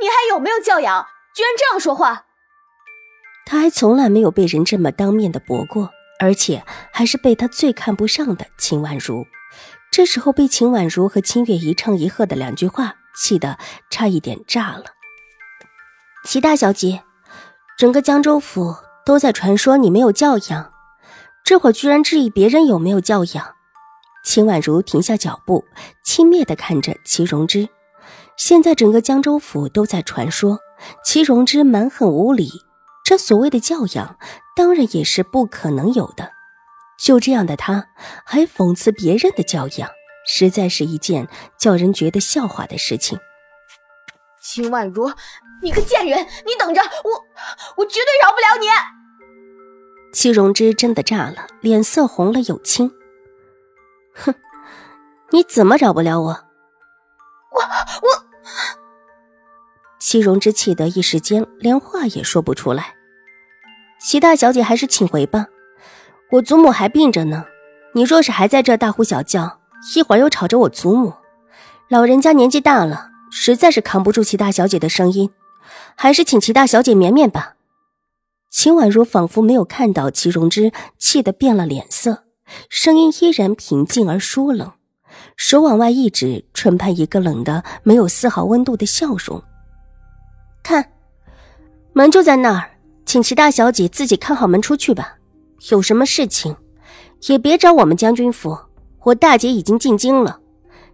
你还有没有教养？居然这样说话！他还从来没有被人这么当面的驳过，而且还是被他最看不上的秦婉如。这时候被秦婉如和清月一唱一和的两句话气得差一点炸了。齐大小姐，整个江州府都在传说你没有教养，这会儿居然质疑别人有没有教养。秦婉如停下脚步，轻蔑的看着齐荣之。现在整个江州府都在传说齐荣之蛮横无理，这所谓的教养，当然也是不可能有的。就这样的他，还讽刺别人的教养，实在是一件叫人觉得笑话的事情。秦婉如，你个贱人，你等着我，我绝对饶不了你！齐荣之真的炸了，脸色红了又青。哼，你怎么饶不了我？我我。齐荣之气得一时间连话也说不出来。齐大小姐还是请回吧，我祖母还病着呢。你若是还在这大呼小叫，一会儿又吵着我祖母，老人家年纪大了，实在是扛不住齐大小姐的声音，还是请齐大小姐绵绵吧。秦婉如仿佛没有看到齐荣之气得变了脸色，声音依然平静而疏冷。手往外一指，唇畔一个冷的没有丝毫温度的笑容。看，门就在那儿，请齐大小姐自己看好门出去吧。有什么事情，也别找我们将军府。我大姐已经进京了，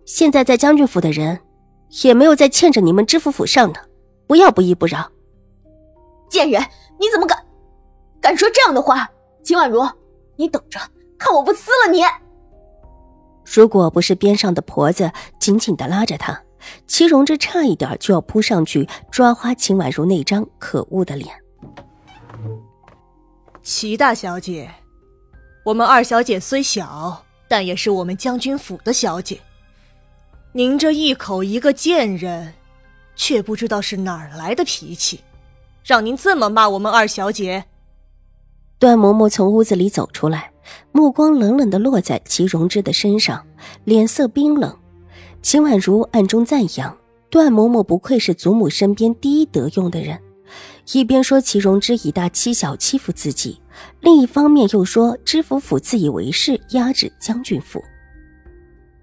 现在在将军府的人，也没有再欠着你们知府府上的，不要不依不饶。贱人，你怎么敢，敢说这样的话？秦婉如，你等着，看我不撕了你！如果不是边上的婆子紧紧的拉着他，齐荣之差一点就要扑上去抓花秦婉如那张可恶的脸。齐大小姐，我们二小姐虽小，但也是我们将军府的小姐。您这一口一个贱人，却不知道是哪儿来的脾气，让您这么骂我们二小姐。段嬷嬷从屋子里走出来。目光冷冷的落在齐荣之的身上，脸色冰冷。秦婉如暗中赞扬段嬷嬷不愧是祖母身边第一得用的人，一边说齐荣之以大欺小欺负自己，另一方面又说知府府自以为是压制将军府。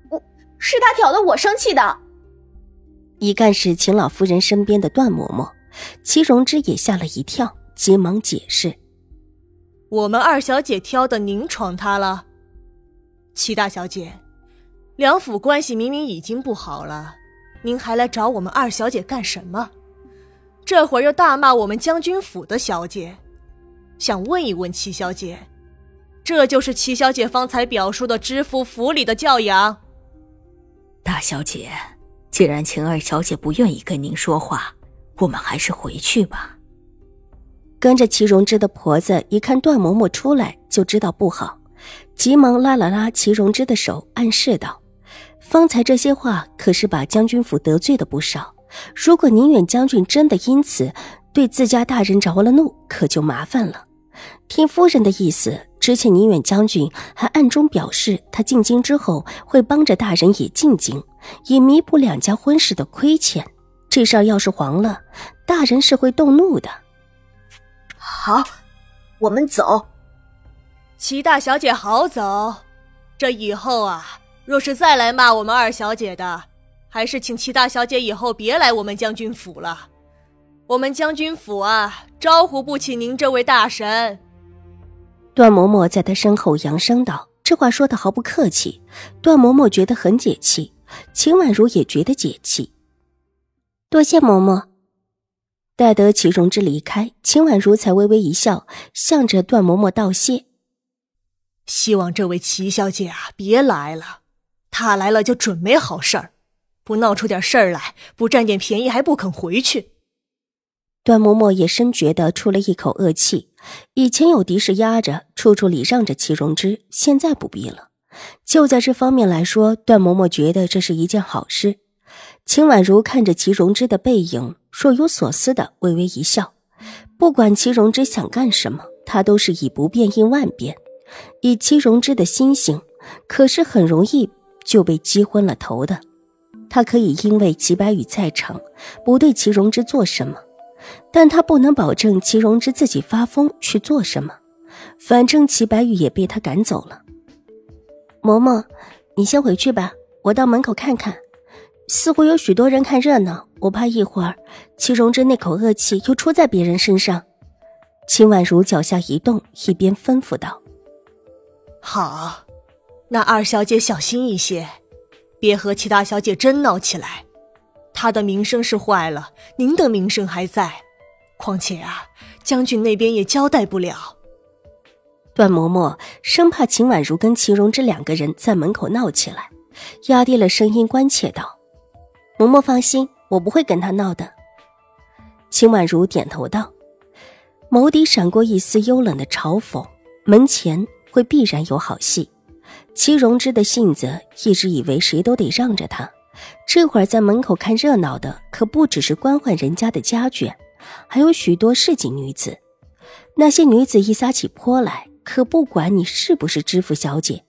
我是他挑的我生气的。一看是秦老夫人身边的段嬷嬷，齐荣之也吓了一跳，急忙解释。我们二小姐挑的，您闯她了，齐大小姐，两府关系明明已经不好了，您还来找我们二小姐干什么？这会儿又大骂我们将军府的小姐，想问一问齐小姐，这就是齐小姐方才表述的知府府里的教养？大小姐，既然秦二小姐不愿意跟您说话，我们还是回去吧。跟着齐荣之的婆子一看段嬷嬷出来，就知道不好，急忙拉了拉齐荣之的手，暗示道：“方才这些话可是把将军府得罪的不少。如果宁远将军真的因此对自家大人着了怒，可就麻烦了。听夫人的意思，之前宁远将军还暗中表示，他进京之后会帮着大人也进京，以弥补两家婚事的亏欠。这事儿要是黄了，大人是会动怒的。”好，我们走。齐大小姐好走。这以后啊，若是再来骂我们二小姐的，还是请齐大小姐以后别来我们将军府了。我们将军府啊，招呼不起您这位大神。段嬷嬷在他身后扬声道：“这话说的毫不客气。”段嬷嬷觉得很解气，秦婉如也觉得解气。多谢嬷嬷。待得齐荣之离开，秦婉如才微微一笑，向着段嬷嬷道谢。希望这位齐小姐啊别来了，他来了就准没好事儿。不闹出点事儿来，不占点便宜还不肯回去。段嬷嬷也深觉得出了一口恶气。以前有敌视压着，处处礼让着齐荣之，现在不必了。就在这方面来说，段嬷嬷觉得这是一件好事。秦婉如看着齐荣之的背影，若有所思的微微一笑。不管齐荣之想干什么，她都是以不变应万变。以齐荣之的心性，可是很容易就被击昏了头的。他可以因为齐白羽在场，不对齐荣之做什么。但他不能保证齐荣之自己发疯去做什么，反正齐白羽也被他赶走了。嬷嬷，你先回去吧，我到门口看看，似乎有许多人看热闹，我怕一会儿齐荣之那口恶气又出在别人身上。秦婉如脚下一动，一边吩咐道：“好，那二小姐小心一些，别和其他小姐真闹起来。”她的名声是坏了，您的名声还在。况且啊，将军那边也交代不了。段嬷嬷生怕秦婉如跟秦荣之两个人在门口闹起来，压低了声音关切道：“嬷嬷放心，我不会跟他闹的。”秦婉如点头道，眸底闪过一丝幽冷的嘲讽。门前会必然有好戏。齐荣之的性子一直以为谁都得让着他。这会儿在门口看热闹的可不只是官宦人家的家眷，还有许多市井女子。那些女子一撒起泼来，可不管你是不是知府小姐。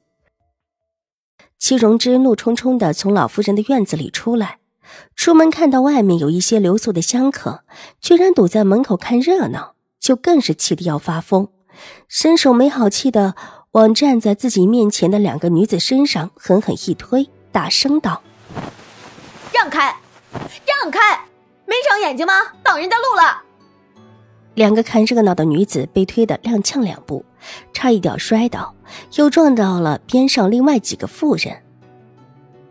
齐荣之怒冲冲地从老夫人的院子里出来，出门看到外面有一些留宿的香客，居然堵在门口看热闹，就更是气得要发疯，伸手没好气的往站在自己面前的两个女子身上狠狠一推，大声道。让开，让开！没长眼睛吗？挡人家路了！两个看热闹的女子被推得踉跄两步，差一点摔倒，又撞到了边上另外几个妇人。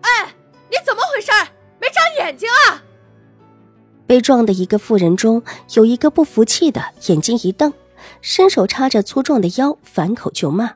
哎，你怎么回事？没长眼睛啊！被撞的一个妇人中有一个不服气的，眼睛一瞪，伸手叉着粗壮的腰，反口就骂。